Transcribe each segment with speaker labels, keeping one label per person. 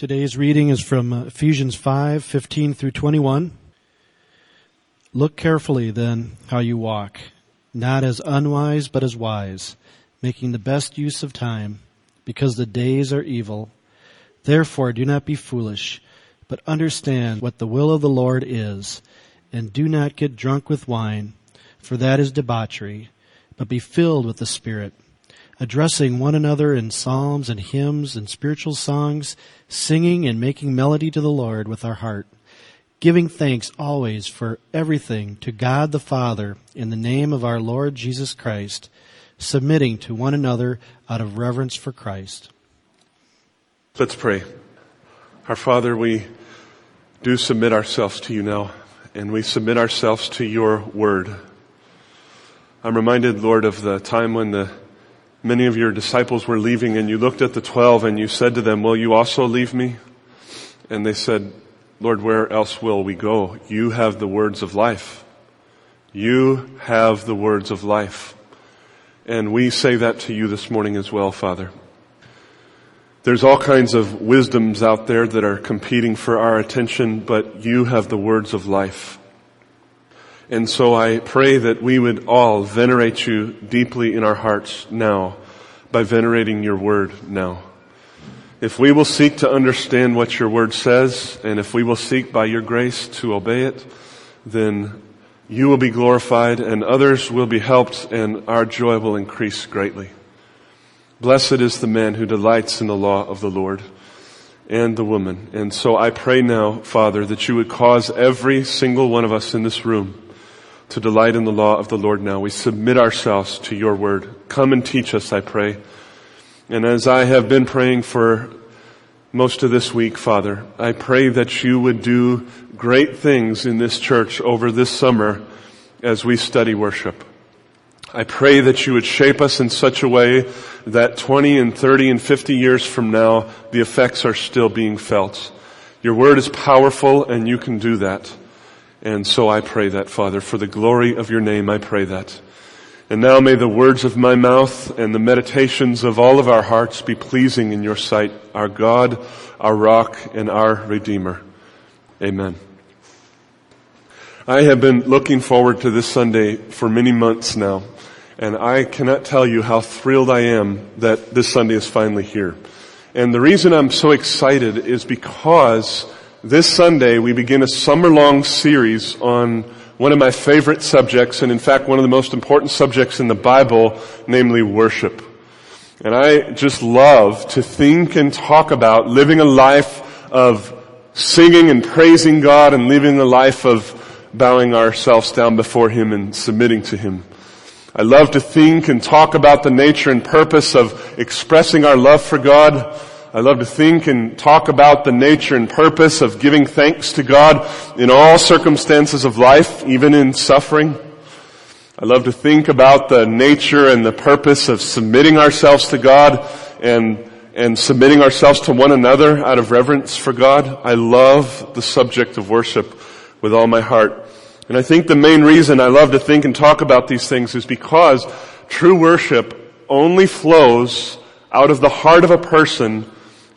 Speaker 1: Today's reading is from uh, Ephesians 5, 15 through 21. Look carefully then how you walk, not as unwise but as wise, making the best use of time, because the days are evil. Therefore do not be foolish, but understand what the will of the Lord is, and do not get drunk with wine, for that is debauchery, but be filled with the Spirit addressing one another in psalms and hymns and spiritual songs, singing and making melody to the Lord with our heart, giving thanks always for everything to God the Father in the name of our Lord Jesus Christ, submitting to one another out of reverence for Christ.
Speaker 2: Let's pray. Our Father, we do submit ourselves to you now, and we submit ourselves to your word. I'm reminded, Lord, of the time when the many of your disciples were leaving and you looked at the twelve and you said to them, will you also leave me? And they said, Lord, where else will we go? You have the words of life. You have the words of life. And we say that to you this morning as well, Father. There's all kinds of wisdoms out there that are competing for our attention, but you have the words of life. And so I pray that we would all venerate you deeply in our hearts now by venerating your word now. If we will seek to understand what your word says, and if we will seek by your grace to obey it, then you will be glorified and others will be helped and our joy will increase greatly. Blessed is the man who delights in the law of the Lord and the woman. And so I pray now, Father, that you would cause every single one of us in this room to delight in the law of the Lord now. We submit ourselves to your word. Come and teach us, I pray. And as I have been praying for most of this week, Father, I pray that you would do great things in this church over this summer as we study worship. I pray that you would shape us in such a way that 20 and 30 and 50 years from now, the effects are still being felt. Your word is powerful and you can do that. And so I pray that, Father, for the glory of your name, I pray that. And now may the words of my mouth and the meditations of all of our hearts be pleasing in your sight, our God, our rock, and our Redeemer. Amen. I have been looking forward to this Sunday for many months now, and I cannot tell you how thrilled I am that this Sunday is finally here. And the reason I'm so excited is because this Sunday, we begin a summer-long series on one of my favorite subjects, and in fact, one of the most important subjects in the Bible, namely worship. And I just love to think and talk about living a life of singing and praising God and living a life of bowing ourselves down before Him and submitting to Him. I love to think and talk about the nature and purpose of expressing our love for God I love to think and talk about the nature and purpose of giving thanks to God in all circumstances of life, even in suffering. I love to think about the nature and the purpose of submitting ourselves to God and, and submitting ourselves to one another out of reverence for God. I love the subject of worship with all my heart. And I think the main reason I love to think and talk about these things is because true worship only flows out of the heart of a person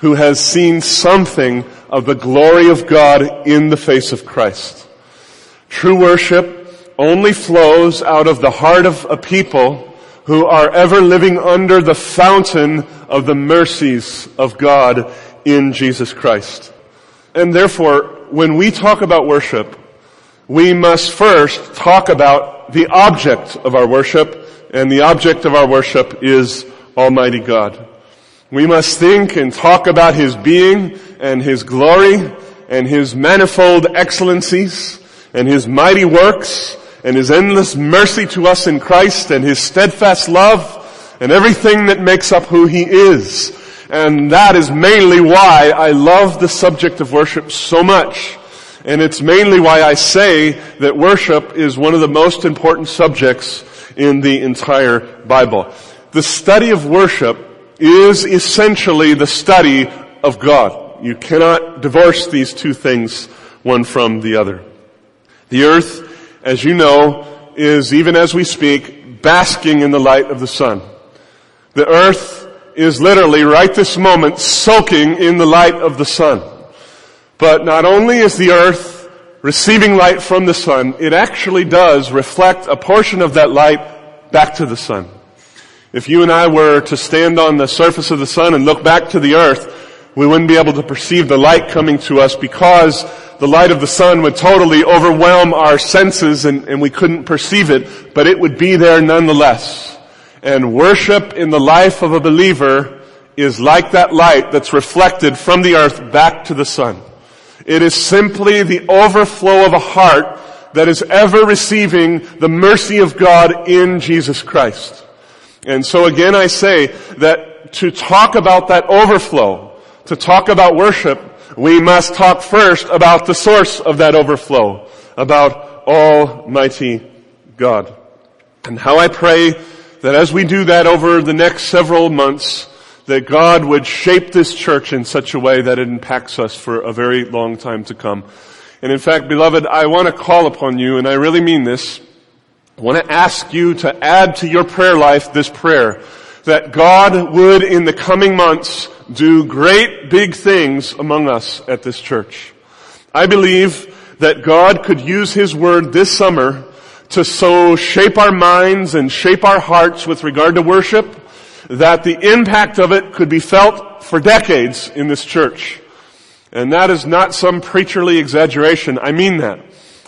Speaker 2: who has seen something of the glory of God in the face of Christ. True worship only flows out of the heart of a people who are ever living under the fountain of the mercies of God in Jesus Christ. And therefore, when we talk about worship, we must first talk about the object of our worship, and the object of our worship is Almighty God. We must think and talk about His being and His glory and His manifold excellencies and His mighty works and His endless mercy to us in Christ and His steadfast love and everything that makes up who He is. And that is mainly why I love the subject of worship so much. And it's mainly why I say that worship is one of the most important subjects in the entire Bible. The study of worship is essentially the study of God. You cannot divorce these two things one from the other. The earth, as you know, is even as we speak, basking in the light of the sun. The earth is literally right this moment soaking in the light of the sun. But not only is the earth receiving light from the sun, it actually does reflect a portion of that light back to the sun. If you and I were to stand on the surface of the sun and look back to the earth, we wouldn't be able to perceive the light coming to us because the light of the sun would totally overwhelm our senses and, and we couldn't perceive it, but it would be there nonetheless. And worship in the life of a believer is like that light that's reflected from the earth back to the sun. It is simply the overflow of a heart that is ever receiving the mercy of God in Jesus Christ. And so again I say that to talk about that overflow, to talk about worship, we must talk first about the source of that overflow, about Almighty God. And how I pray that as we do that over the next several months, that God would shape this church in such a way that it impacts us for a very long time to come. And in fact, beloved, I want to call upon you, and I really mean this, I want to ask you to add to your prayer life this prayer, that God would in the coming months do great big things among us at this church. I believe that God could use His Word this summer to so shape our minds and shape our hearts with regard to worship that the impact of it could be felt for decades in this church. And that is not some preacherly exaggeration. I mean that.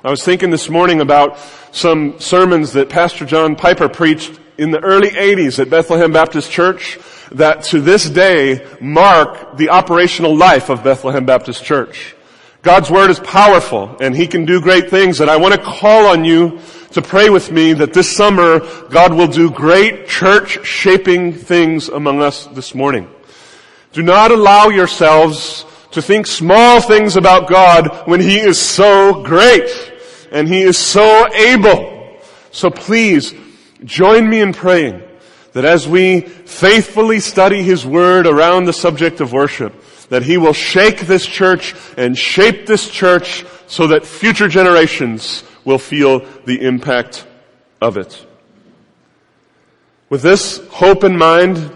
Speaker 2: I was thinking this morning about some sermons that Pastor John Piper preached in the early 80s at Bethlehem Baptist Church that to this day mark the operational life of Bethlehem Baptist Church. God's Word is powerful and He can do great things and I want to call on you to pray with me that this summer God will do great church shaping things among us this morning. Do not allow yourselves to think small things about God when He is so great and He is so able. So please join me in praying that as we faithfully study His Word around the subject of worship, that He will shake this church and shape this church so that future generations will feel the impact of it. With this hope in mind,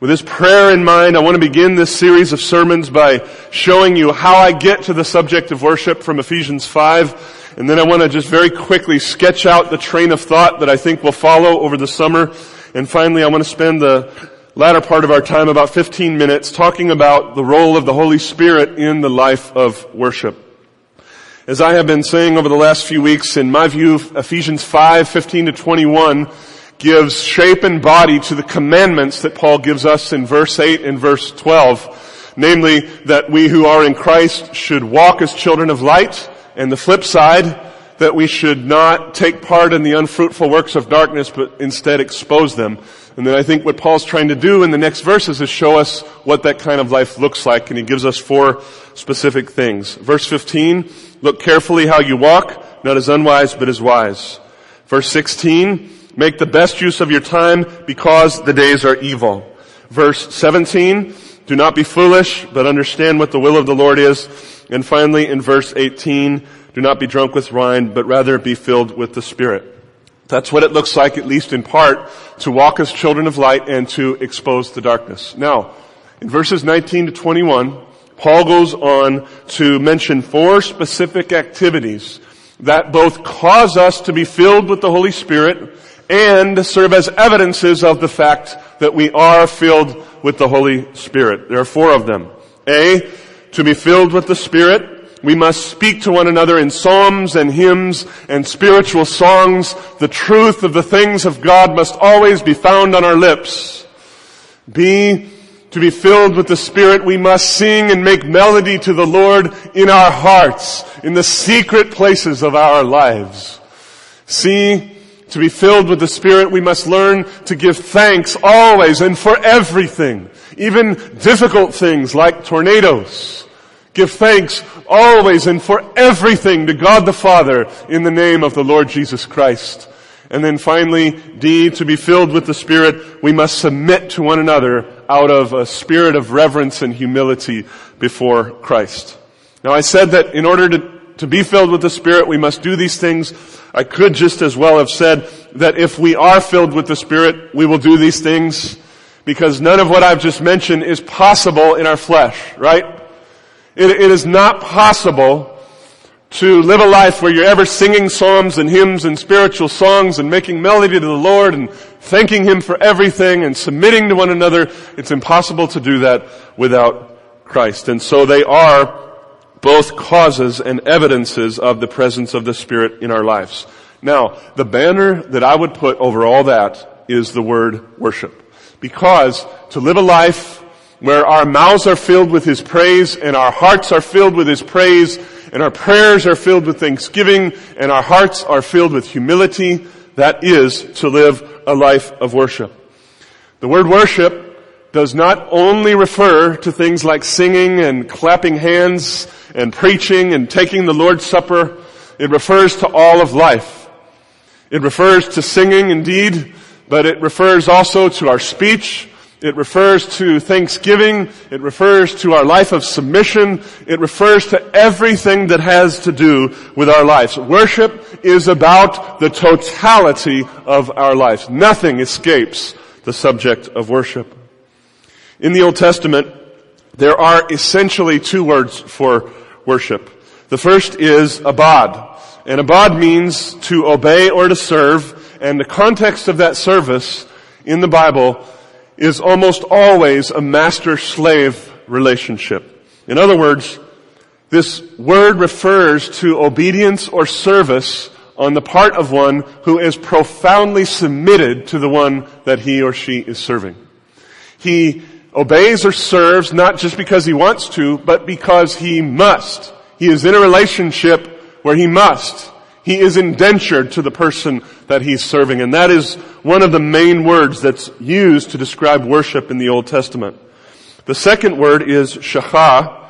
Speaker 2: with this prayer in mind, I want to begin this series of sermons by showing you how I get to the subject of worship from Ephesians 5. And then I want to just very quickly sketch out the train of thought that I think will follow over the summer and finally, I want to spend the latter part of our time, about 15 minutes, talking about the role of the Holy Spirit in the life of worship. As I have been saying over the last few weeks, in my view, Ephesians 5, 15 to 21 gives shape and body to the commandments that Paul gives us in verse 8 and verse 12. Namely, that we who are in Christ should walk as children of light, and the flip side, that we should not take part in the unfruitful works of darkness, but instead expose them. And then I think what Paul's trying to do in the next verses is show us what that kind of life looks like, and he gives us four specific things. Verse 15, look carefully how you walk, not as unwise, but as wise. Verse 16, make the best use of your time because the days are evil. Verse 17, do not be foolish, but understand what the will of the Lord is. And finally, in verse 18, do not be drunk with wine, but rather be filled with the Spirit. That's what it looks like, at least in part, to walk as children of light and to expose the darkness. Now, in verses 19 to 21, Paul goes on to mention four specific activities that both cause us to be filled with the Holy Spirit and serve as evidences of the fact that we are filled with the Holy Spirit. There are four of them. A, to be filled with the Spirit we must speak to one another in psalms and hymns and spiritual songs. The truth of the things of God must always be found on our lips. B, to be filled with the Spirit, we must sing and make melody to the Lord in our hearts, in the secret places of our lives. C, to be filled with the Spirit, we must learn to give thanks always and for everything, even difficult things like tornadoes. Give thanks always and for everything to God the Father in the name of the Lord Jesus Christ. And then finally, D, to be filled with the Spirit, we must submit to one another out of a spirit of reverence and humility before Christ. Now I said that in order to, to be filled with the Spirit, we must do these things. I could just as well have said that if we are filled with the Spirit, we will do these things because none of what I've just mentioned is possible in our flesh, right? it, it is not possible to live a life where you're ever singing psalms and hymns and spiritual songs and making melody to the Lord and thanking Him for everything and submitting to one another. It's impossible to do that without Christ. And so they are both causes and evidences of the presence of the Spirit in our lives. Now, the banner that I would put over all that is the word worship. Because to live a life where our mouths are filled with His praise and our hearts are filled with His praise and our prayers are filled with thanksgiving and our hearts are filled with humility, that is to live a life of worship. The word worship does not only refer to things like singing and clapping hands and preaching and taking the Lord's Supper. It refers to all of life. It refers to singing indeed, but it refers also to our speech. It refers to thanksgiving. It refers to our life of submission. It refers to everything that has to do with our lives. Worship is about the totality of our lives. Nothing escapes the subject of worship. In the Old Testament, there are essentially two words for worship. The first is abad. And abad means to obey or to serve. And the context of that service in the Bible is almost always a master-slave relationship. In other words, this word refers to obedience or service on the part of one who is profoundly submitted to the one that he or she is serving. He obeys or serves not just because he wants to, but because he must. He is in a relationship where he must. He is indentured to the person that he's serving. And that is one of the main words that's used to describe worship in the Old Testament. The second word is shachah.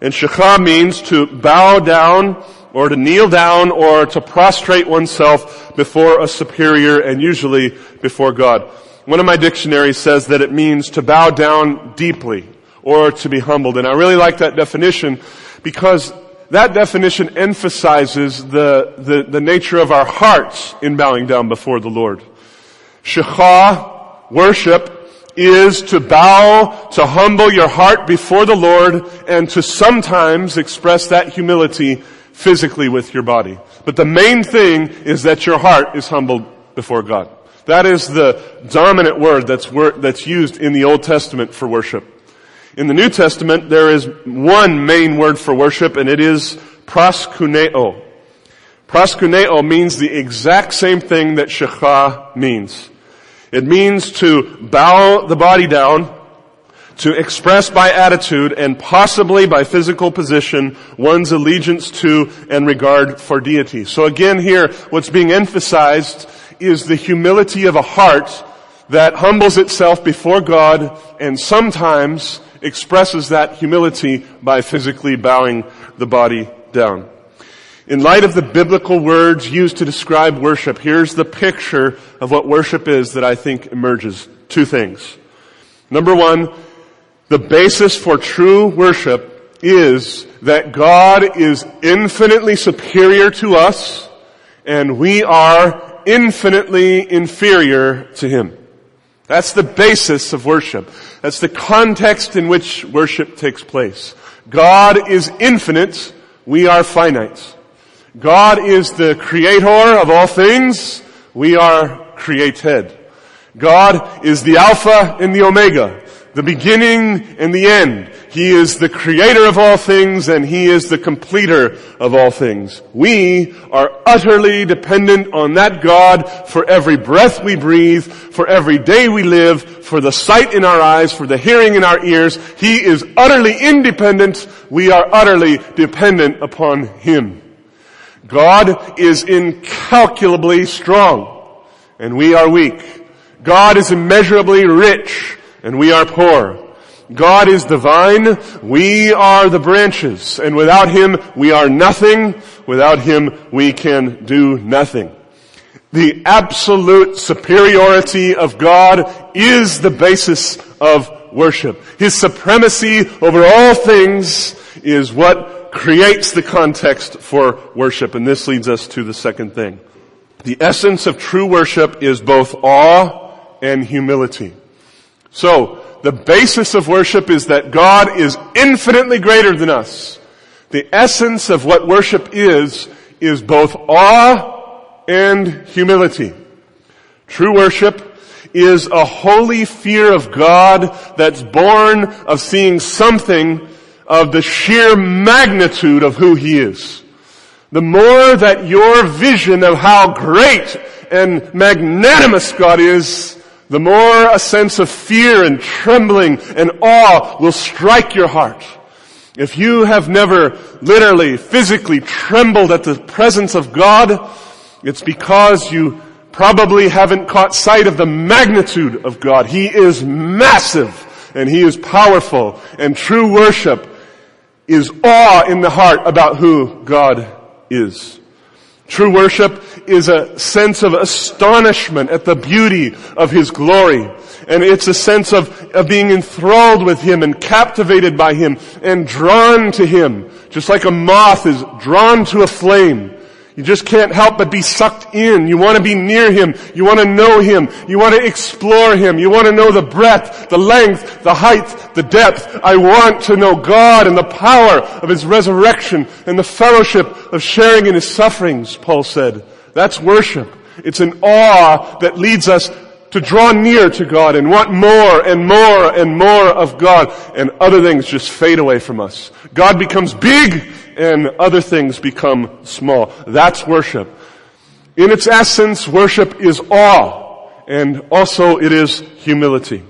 Speaker 2: And shachah means to bow down or to kneel down or to prostrate oneself before a superior and usually before God. One of my dictionaries says that it means to bow down deeply or to be humbled. And I really like that definition because that definition emphasizes the, the, the, nature of our hearts in bowing down before the Lord. Shachah, worship, is to bow, to humble your heart before the Lord, and to sometimes express that humility physically with your body. But the main thing is that your heart is humbled before God. That is the dominant word that's, that's used in the Old Testament for worship. In the New Testament, there is one main word for worship, and it is proskuneo. Proskuneo means the exact same thing that shachah means. It means to bow the body down, to express by attitude and possibly by physical position one's allegiance to and regard for deity. So again here, what's being emphasized is the humility of a heart that humbles itself before God and sometimes expresses that humility by physically bowing the body down. In light of the biblical words used to describe worship, here's the picture of what worship is that I think emerges. Two things. Number one, the basis for true worship is that God is infinitely superior to us and we are infinitely inferior to Him. That's the basis of worship. That's the context in which worship takes place. God is infinite. We are finite. God is the creator of all things. We are created. God is the Alpha and the Omega, the beginning and the end. He is the creator of all things and He is the completer of all things. We are utterly dependent on that God for every breath we breathe, for every day we live, for the sight in our eyes, for the hearing in our ears. He is utterly independent. We are utterly dependent upon Him. God is incalculably strong and we are weak. God is immeasurably rich and we are poor. God is the vine, we are the branches, and without Him we are nothing, without Him we can do nothing. The absolute superiority of God is the basis of worship. His supremacy over all things is what creates the context for worship, and this leads us to the second thing. The essence of true worship is both awe and humility. So, the basis of worship is that God is infinitely greater than us. The essence of what worship is, is both awe and humility. True worship is a holy fear of God that's born of seeing something of the sheer magnitude of who He is. The more that your vision of how great and magnanimous God is, the more a sense of fear and trembling and awe will strike your heart. If you have never literally, physically trembled at the presence of God, it's because you probably haven't caught sight of the magnitude of God. He is massive and He is powerful and true worship is awe in the heart about who God is. True worship is a sense of astonishment at the beauty of His glory. And it's a sense of, of being enthralled with Him and captivated by Him and drawn to Him. Just like a moth is drawn to a flame. You just can't help but be sucked in. You want to be near Him. You want to know Him. You want to explore Him. You want to know the breadth, the length, the height, the depth. I want to know God and the power of His resurrection and the fellowship of sharing in His sufferings, Paul said. That's worship. It's an awe that leads us to draw near to God and want more and more and more of God and other things just fade away from us. God becomes big and other things become small. That's worship. In its essence, worship is awe and also it is humility.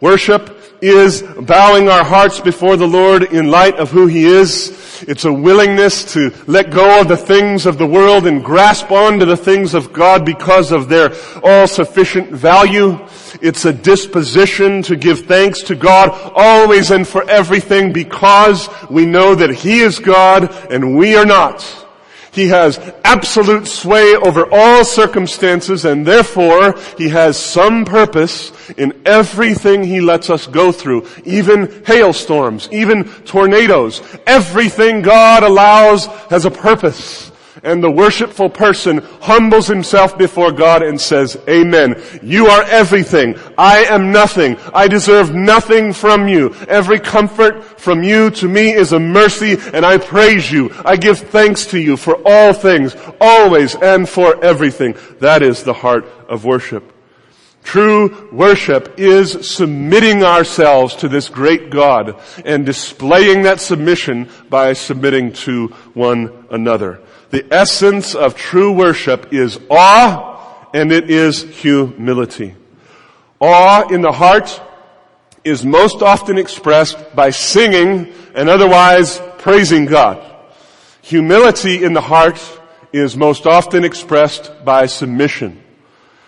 Speaker 2: Worship is bowing our hearts before the Lord in light of who He is. It's a willingness to let go of the things of the world and grasp onto the things of God because of their all-sufficient value. It's a disposition to give thanks to God always and for everything because we know that He is God and we are not. He has absolute sway over all circumstances and therefore He has some purpose in everything He lets us go through. Even hailstorms, even tornadoes. Everything God allows has a purpose. And the worshipful person humbles himself before God and says, Amen. You are everything. I am nothing. I deserve nothing from you. Every comfort from you to me is a mercy and I praise you. I give thanks to you for all things, always and for everything. That is the heart of worship. True worship is submitting ourselves to this great God and displaying that submission by submitting to one another. The essence of true worship is awe and it is humility. Awe in the heart is most often expressed by singing and otherwise praising God. Humility in the heart is most often expressed by submission.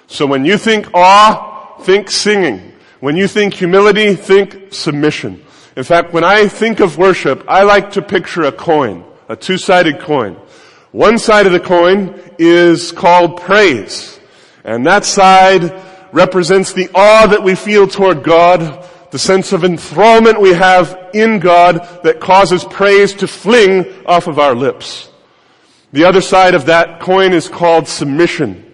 Speaker 2: So when you think awe, think singing. When you think humility, think submission. In fact, when I think of worship, I like to picture a coin, a two-sided coin. One side of the coin is called praise. And that side represents the awe that we feel toward God, the sense of enthrallment we have in God that causes praise to fling off of our lips. The other side of that coin is called submission.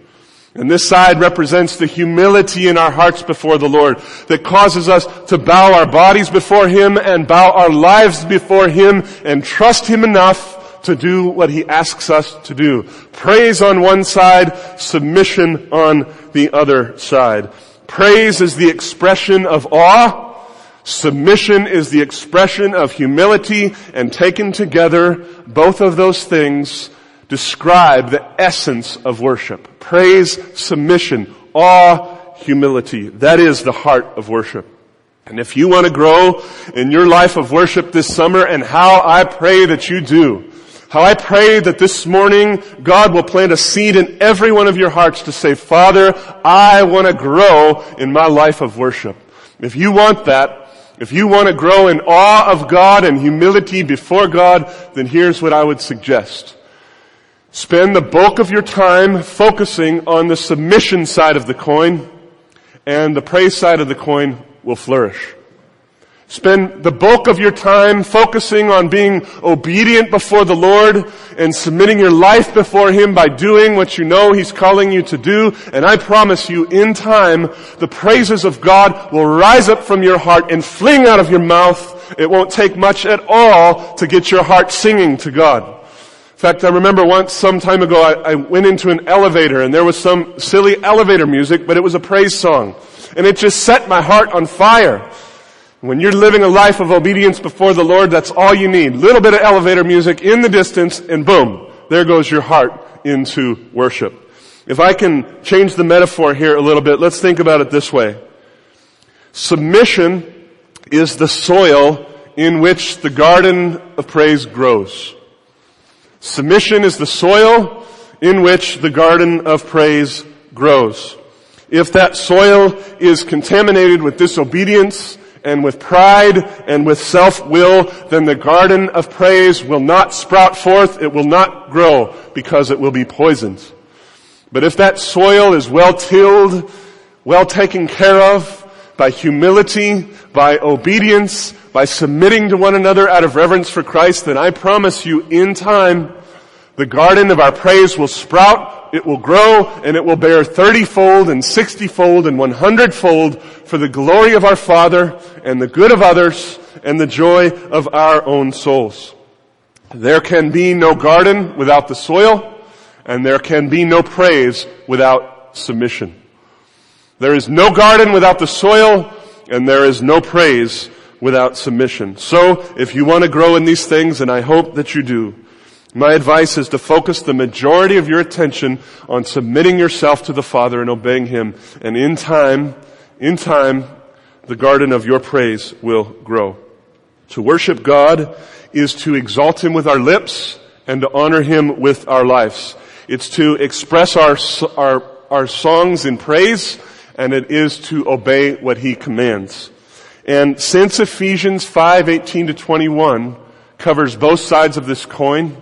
Speaker 2: And this side represents the humility in our hearts before the Lord that causes us to bow our bodies before Him and bow our lives before Him and trust Him enough to do what He asks us to do. Praise on one side, submission on the other side. Praise is the expression of awe. Submission is the expression of humility and taken together, both of those things describe the essence of worship. Praise, submission, awe, humility. That is the heart of worship. And if you want to grow in your life of worship this summer, and how I pray that you do, how I pray that this morning God will plant a seed in every one of your hearts to say, Father, I want to grow in my life of worship. If you want that, if you want to grow in awe of God and humility before God, then here's what I would suggest. Spend the bulk of your time focusing on the submission side of the coin, and the praise side of the coin will flourish. Spend the bulk of your time focusing on being obedient before the Lord and submitting your life before Him by doing what you know He's calling you to do. And I promise you, in time, the praises of God will rise up from your heart and fling out of your mouth. It won't take much at all to get your heart singing to God. In fact, I remember once, some time ago, I, I went into an elevator and there was some silly elevator music, but it was a praise song. And it just set my heart on fire. When you're living a life of obedience before the Lord, that's all you need. Little bit of elevator music in the distance and boom, there goes your heart into worship. If I can change the metaphor here a little bit, let's think about it this way. Submission is the soil in which the garden of praise grows. Submission is the soil in which the garden of praise grows. If that soil is contaminated with disobedience, and with pride and with self-will, then the garden of praise will not sprout forth, it will not grow because it will be poisoned. But if that soil is well tilled, well taken care of, by humility, by obedience, by submitting to one another out of reverence for Christ, then I promise you in time, the garden of our praise will sprout, it will grow, and it will bear thirty-fold and sixty-fold and one hundred-fold for the glory of our Father and the good of others and the joy of our own souls. There can be no garden without the soil, and there can be no praise without submission. There is no garden without the soil, and there is no praise without submission. So, if you want to grow in these things, and I hope that you do, my advice is to focus the majority of your attention on submitting yourself to the Father and obeying Him. And in time, in time, the garden of your praise will grow. To worship God is to exalt Him with our lips and to honor Him with our lives. It's to express our, our, our songs in praise and it is to obey what He commands. And since Ephesians 5, 18 to 21 covers both sides of this coin,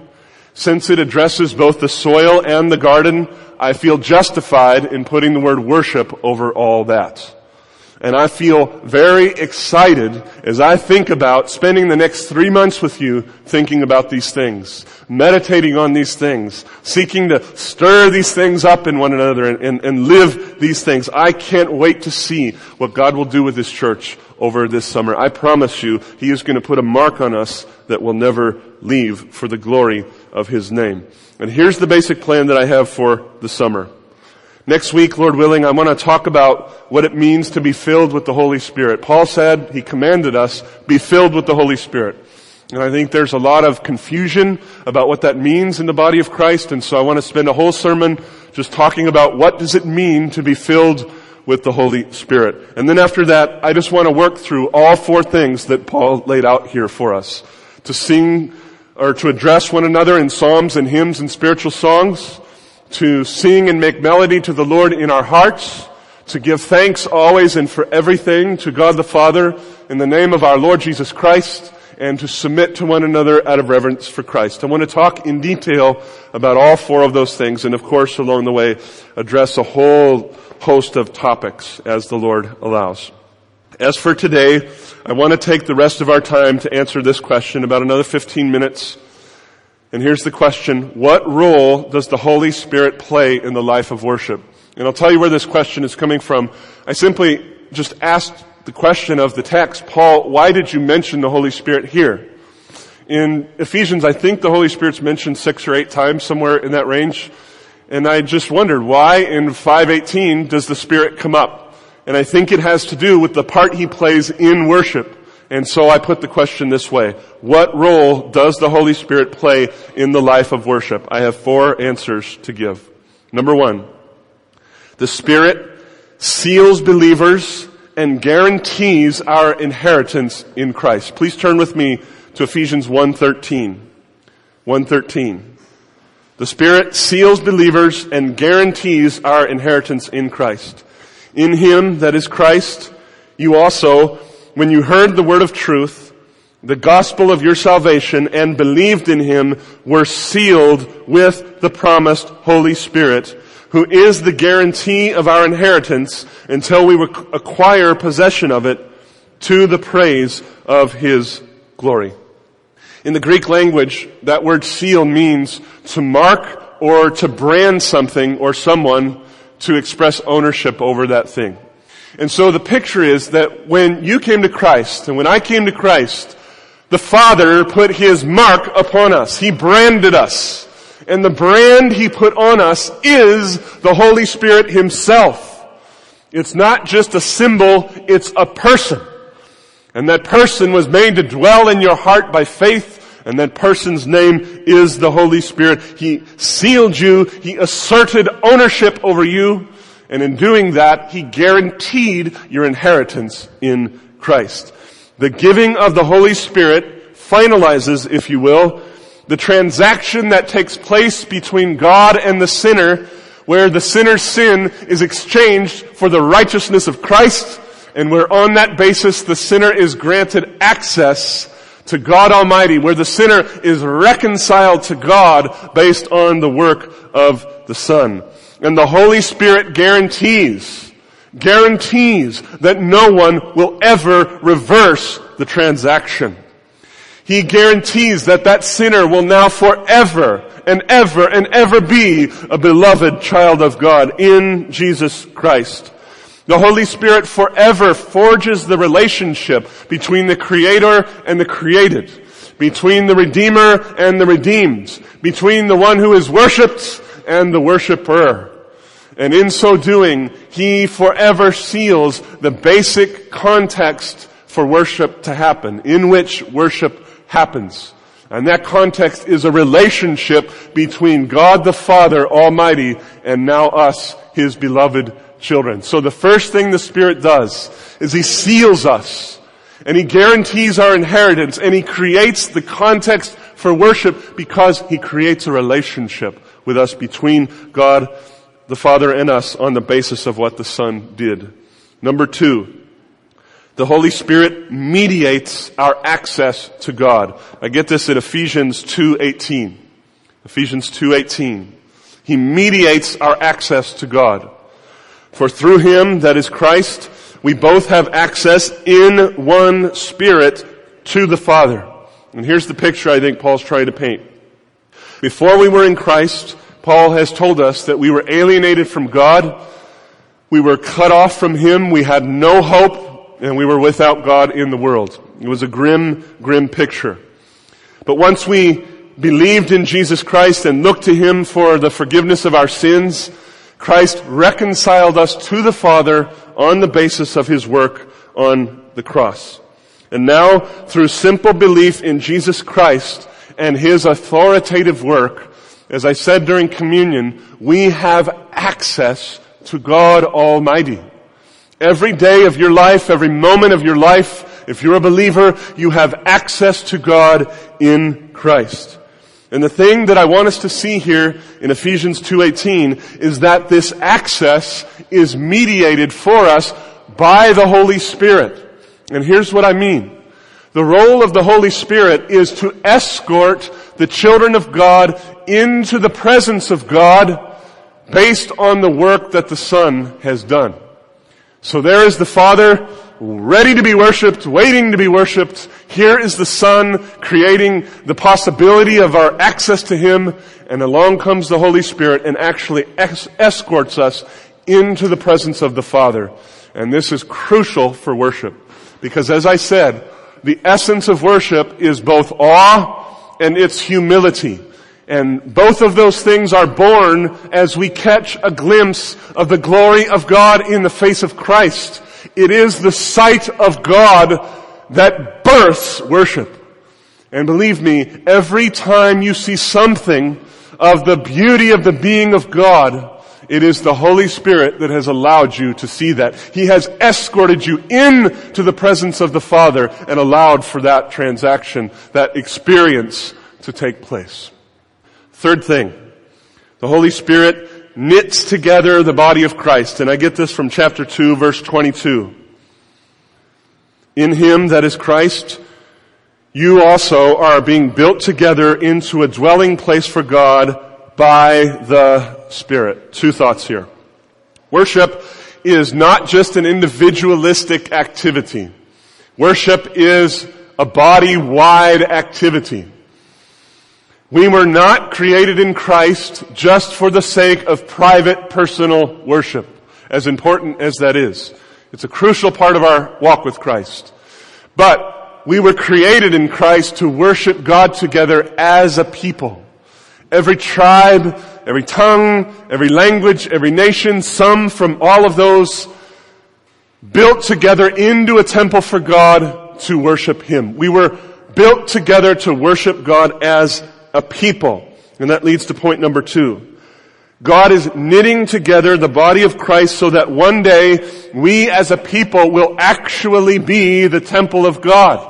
Speaker 2: since it addresses both the soil and the garden, I feel justified in putting the word worship over all that. And I feel very excited as I think about spending the next three months with you thinking about these things, meditating on these things, seeking to stir these things up in one another and, and, and live these things. I can't wait to see what God will do with this church over this summer. I promise you, He is going to put a mark on us that will never leave for the glory of His name. And here's the basic plan that I have for the summer. Next week, Lord willing, I want to talk about what it means to be filled with the Holy Spirit. Paul said, he commanded us, be filled with the Holy Spirit. And I think there's a lot of confusion about what that means in the body of Christ, and so I want to spend a whole sermon just talking about what does it mean to be filled with the Holy Spirit. And then after that, I just want to work through all four things that Paul laid out here for us. To sing, or to address one another in psalms and hymns and spiritual songs, to sing and make melody to the Lord in our hearts, to give thanks always and for everything to God the Father in the name of our Lord Jesus Christ, and to submit to one another out of reverence for Christ. I want to talk in detail about all four of those things, and of course along the way address a whole host of topics as the Lord allows. As for today, I want to take the rest of our time to answer this question about another 15 minutes and here's the question, what role does the Holy Spirit play in the life of worship? And I'll tell you where this question is coming from. I simply just asked the question of the text, Paul, why did you mention the Holy Spirit here? In Ephesians, I think the Holy Spirit's mentioned six or eight times, somewhere in that range. And I just wondered, why in 518 does the Spirit come up? And I think it has to do with the part He plays in worship. And so I put the question this way. What role does the Holy Spirit play in the life of worship? I have four answers to give. Number one, the Spirit seals believers and guarantees our inheritance in Christ. Please turn with me to Ephesians 1.13. 1.13. The Spirit seals believers and guarantees our inheritance in Christ. In Him, that is Christ, you also when you heard the word of truth, the gospel of your salvation, and believed in him, were sealed with the promised Holy Spirit, who is the guarantee of our inheritance until we acquire possession of it to the praise of His glory. In the Greek language, that word seal means to mark or to brand something or someone to express ownership over that thing. And so the picture is that when you came to Christ and when I came to Christ, the Father put His mark upon us. He branded us. And the brand He put on us is the Holy Spirit Himself. It's not just a symbol, it's a person. And that person was made to dwell in your heart by faith and that person's name is the Holy Spirit. He sealed you. He asserted ownership over you. And in doing that, He guaranteed your inheritance in Christ. The giving of the Holy Spirit finalizes, if you will, the transaction that takes place between God and the sinner, where the sinner's sin is exchanged for the righteousness of Christ, and where on that basis the sinner is granted access to God Almighty, where the sinner is reconciled to God based on the work of the Son. And the Holy Spirit guarantees, guarantees that no one will ever reverse the transaction. He guarantees that that sinner will now forever and ever and ever be a beloved child of God in Jesus Christ. The Holy Spirit forever forges the relationship between the Creator and the created, between the Redeemer and the redeemed, between the one who is worshipped and the worshiper. And in so doing, He forever seals the basic context for worship to happen, in which worship happens. And that context is a relationship between God the Father Almighty and now us, His beloved children. So the first thing the Spirit does is He seals us and He guarantees our inheritance and He creates the context for worship because He creates a relationship with us between God the Father and us on the basis of what the Son did. Number two, the Holy Spirit mediates our access to God. I get this in Ephesians 2.18. Ephesians 2.18. He mediates our access to God. For through him, that is Christ, we both have access in one spirit to the Father. And here's the picture I think Paul's trying to paint. Before we were in Christ, Paul has told us that we were alienated from God, we were cut off from Him, we had no hope, and we were without God in the world. It was a grim, grim picture. But once we believed in Jesus Christ and looked to Him for the forgiveness of our sins, Christ reconciled us to the Father on the basis of His work on the cross. And now, through simple belief in Jesus Christ and His authoritative work, as I said during communion, we have access to God Almighty. Every day of your life, every moment of your life, if you're a believer, you have access to God in Christ. And the thing that I want us to see here in Ephesians 2.18 is that this access is mediated for us by the Holy Spirit. And here's what I mean. The role of the Holy Spirit is to escort the children of God into the presence of God based on the work that the Son has done. So there is the Father ready to be worshiped, waiting to be worshiped. Here is the Son creating the possibility of our access to Him, and along comes the Holy Spirit and actually escorts us into the presence of the Father. And this is crucial for worship. Because as I said, the essence of worship is both awe and it's humility. And both of those things are born as we catch a glimpse of the glory of God in the face of Christ. It is the sight of God that births worship. And believe me, every time you see something of the beauty of the being of God, it is the Holy Spirit that has allowed you to see that. He has escorted you into the presence of the Father and allowed for that transaction, that experience to take place. Third thing, the Holy Spirit knits together the body of Christ. And I get this from chapter 2 verse 22. In Him, that is Christ, you also are being built together into a dwelling place for God by the Spirit. Two thoughts here. Worship is not just an individualistic activity. Worship is a body-wide activity. We were not created in Christ just for the sake of private personal worship, as important as that is. It's a crucial part of our walk with Christ. But we were created in Christ to worship God together as a people. Every tribe, every tongue, every language, every nation, some from all of those built together into a temple for God to worship Him. We were built together to worship God as a people. And that leads to point number two. God is knitting together the body of Christ so that one day we as a people will actually be the temple of God.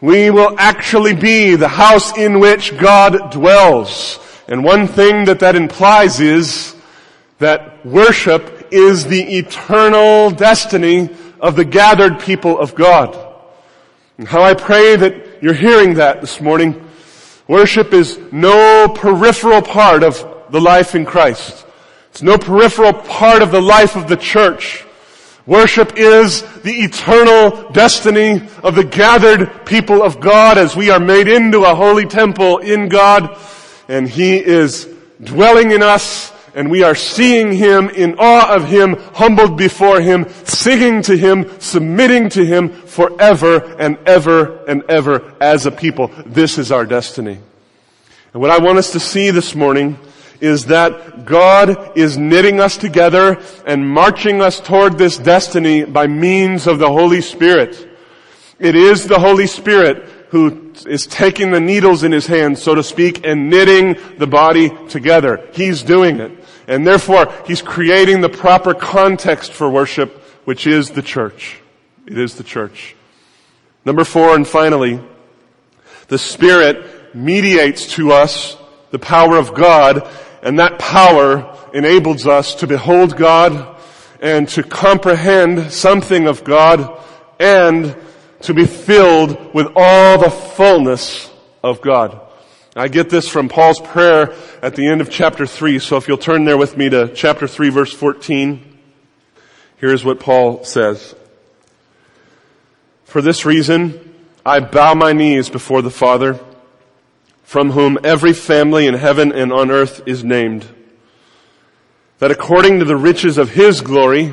Speaker 2: We will actually be the house in which God dwells. And one thing that that implies is that worship is the eternal destiny of the gathered people of God. And how I pray that you're hearing that this morning Worship is no peripheral part of the life in Christ. It's no peripheral part of the life of the church. Worship is the eternal destiny of the gathered people of God as we are made into a holy temple in God and He is dwelling in us and we are seeing Him in awe of Him, humbled before Him, singing to Him, submitting to Him forever and ever and ever as a people. This is our destiny. And what I want us to see this morning is that God is knitting us together and marching us toward this destiny by means of the Holy Spirit. It is the Holy Spirit who is taking the needles in his hands, so to speak, and knitting the body together. He's doing it. And therefore, he's creating the proper context for worship, which is the church. It is the church. Number four, and finally, the Spirit mediates to us the power of God, and that power enables us to behold God and to comprehend something of God and to be filled with all the fullness of God. I get this from Paul's prayer at the end of chapter 3. So if you'll turn there with me to chapter 3 verse 14, here's what Paul says. For this reason, I bow my knees before the Father, from whom every family in heaven and on earth is named, that according to the riches of His glory,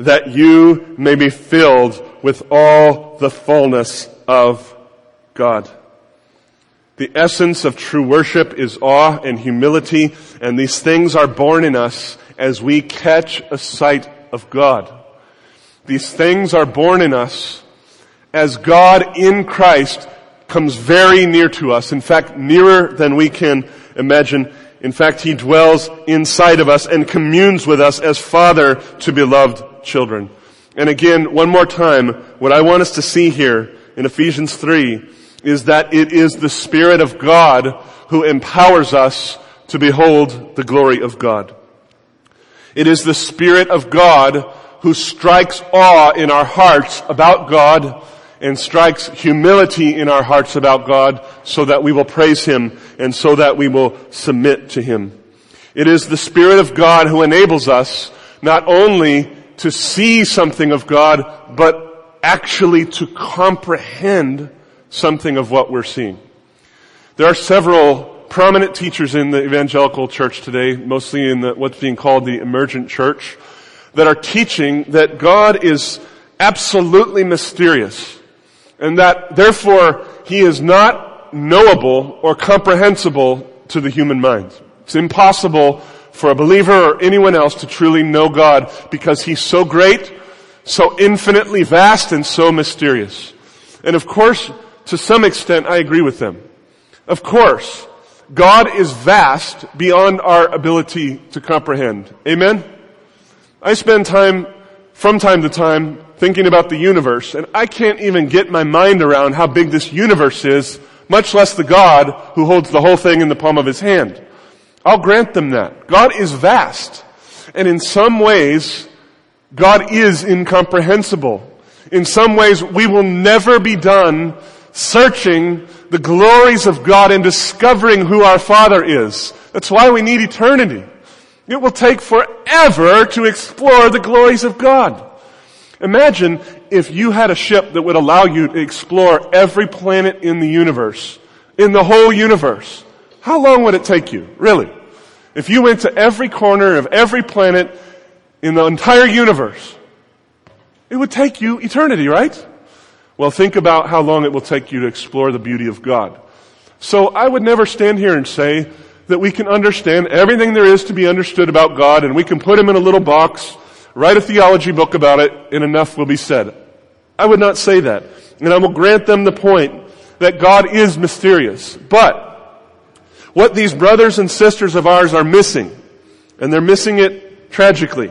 Speaker 2: that you may be filled with all the fullness of God. The essence of true worship is awe and humility, and these things are born in us as we catch a sight of God. These things are born in us as God in Christ comes very near to us. In fact, nearer than we can imagine. In fact, He dwells inside of us and communes with us as Father to beloved children. And again, one more time, what I want us to see here in Ephesians 3 is that it is the Spirit of God who empowers us to behold the glory of God. It is the Spirit of God who strikes awe in our hearts about God and strikes humility in our hearts about God so that we will praise Him and so that we will submit to Him. It is the Spirit of God who enables us not only to see something of God, but actually to comprehend something of what we're seeing. There are several prominent teachers in the evangelical church today, mostly in the, what's being called the emergent church, that are teaching that God is absolutely mysterious and that therefore he is not knowable or comprehensible to the human mind. It's impossible for a believer or anyone else to truly know God because he's so great, so infinitely vast, and so mysterious. And of course, to some extent, I agree with them. Of course, God is vast beyond our ability to comprehend. Amen? I spend time, from time to time, thinking about the universe, and I can't even get my mind around how big this universe is, much less the God who holds the whole thing in the palm of his hand. I'll grant them that. God is vast. And in some ways, God is incomprehensible. In some ways, we will never be done searching the glories of God and discovering who our Father is. That's why we need eternity. It will take forever to explore the glories of God. Imagine if you had a ship that would allow you to explore every planet in the universe, in the whole universe. How long would it take you? Really? If you went to every corner of every planet in the entire universe, it would take you eternity, right? Well, think about how long it will take you to explore the beauty of God. So I would never stand here and say that we can understand everything there is to be understood about God and we can put him in a little box, write a theology book about it, and enough will be said. I would not say that. And I will grant them the point that God is mysterious. But what these brothers and sisters of ours are missing, and they're missing it tragically,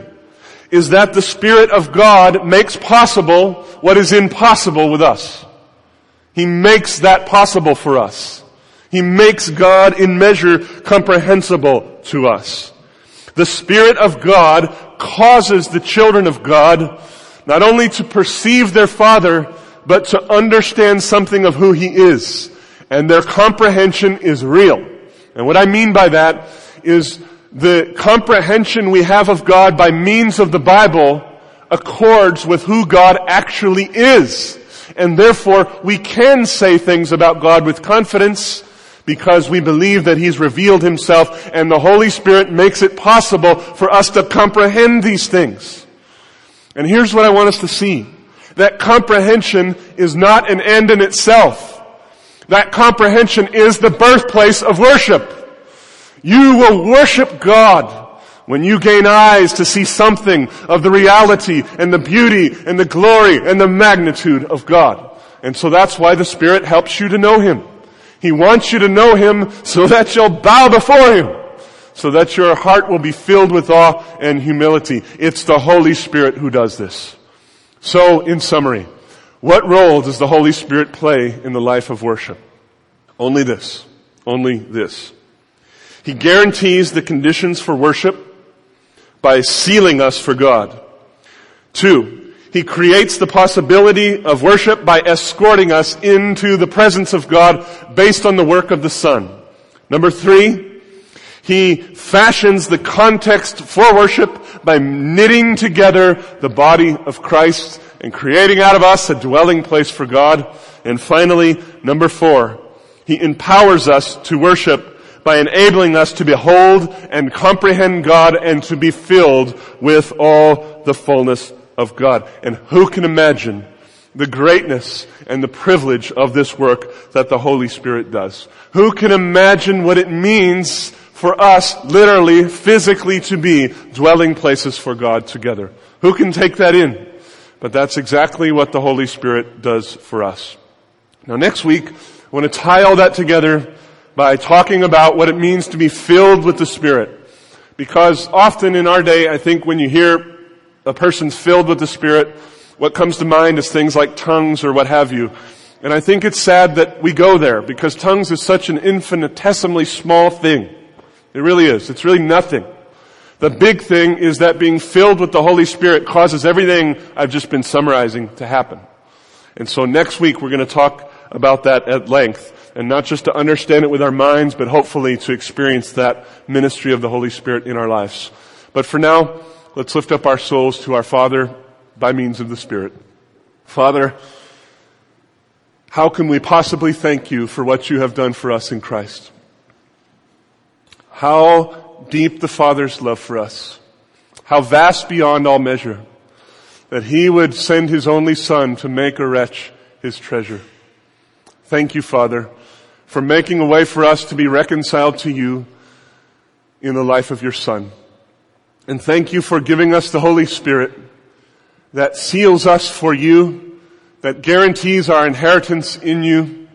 Speaker 2: is that the Spirit of God makes possible what is impossible with us. He makes that possible for us. He makes God in measure comprehensible to us. The Spirit of God causes the children of God not only to perceive their Father, but to understand something of who He is. And their comprehension is real. And what I mean by that is the comprehension we have of God by means of the Bible accords with who God actually is. And therefore, we can say things about God with confidence because we believe that He's revealed Himself and the Holy Spirit makes it possible for us to comprehend these things. And here's what I want us to see. That comprehension is not an end in itself. That comprehension is the birthplace of worship. You will worship God when you gain eyes to see something of the reality and the beauty and the glory and the magnitude of God. And so that's why the Spirit helps you to know Him. He wants you to know Him so that you'll bow before Him. So that your heart will be filled with awe and humility. It's the Holy Spirit who does this. So, in summary, what role does the Holy Spirit play in the life of worship? Only this. Only this. He guarantees the conditions for worship by sealing us for God. Two, He creates the possibility of worship by escorting us into the presence of God based on the work of the Son. Number three, He fashions the context for worship by knitting together the body of Christ and creating out of us a dwelling place for God. And finally, number four, He empowers us to worship by enabling us to behold and comprehend God and to be filled with all the fullness of God. And who can imagine the greatness and the privilege of this work that the Holy Spirit does? Who can imagine what it means for us, literally, physically to be dwelling places for God together? Who can take that in? But that's exactly what the Holy Spirit does for us. Now next week, I want to tie all that together by talking about what it means to be filled with the Spirit. Because often in our day, I think when you hear a person's filled with the Spirit, what comes to mind is things like tongues or what have you. And I think it's sad that we go there because tongues is such an infinitesimally small thing. It really is. It's really nothing. The big thing is that being filled with the Holy Spirit causes everything I've just been summarizing to happen. And so next week we're going to talk about that at length and not just to understand it with our minds, but hopefully to experience that ministry of the Holy Spirit in our lives. But for now, let's lift up our souls to our Father by means of the Spirit. Father, how can we possibly thank you for what you have done for us in Christ? How deep the Father's love for us. How vast beyond all measure that he would send his only son to make a wretch his treasure. Thank you, Father, for making a way for us to be reconciled to you in the life of your Son. And thank you for giving us the Holy Spirit that seals us for you, that guarantees our inheritance in you,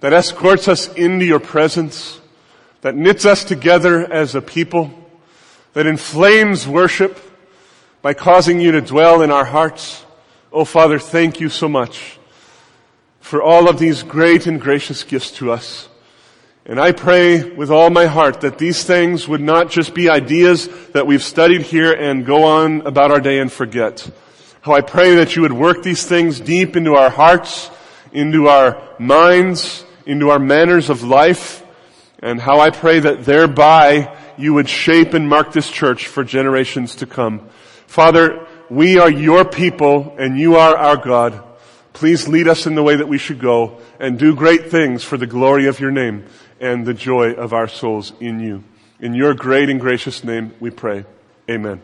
Speaker 2: that escorts us into your presence, that knits us together as a people, that inflames worship by causing you to dwell in our hearts. Oh Father, thank you so much for all of these great and gracious gifts to us. And I pray with all my heart that these things would not just be ideas that we've studied here and go on about our day and forget. How I pray that you would work these things deep into our hearts, into our minds, into our manners of life, and how I pray that thereby you would shape and mark this church for generations to come. Father, we are your people and you are our God. Please lead us in the way that we should go and do great things for the glory of your name and the joy of our souls in you. In your great and gracious name we pray. Amen.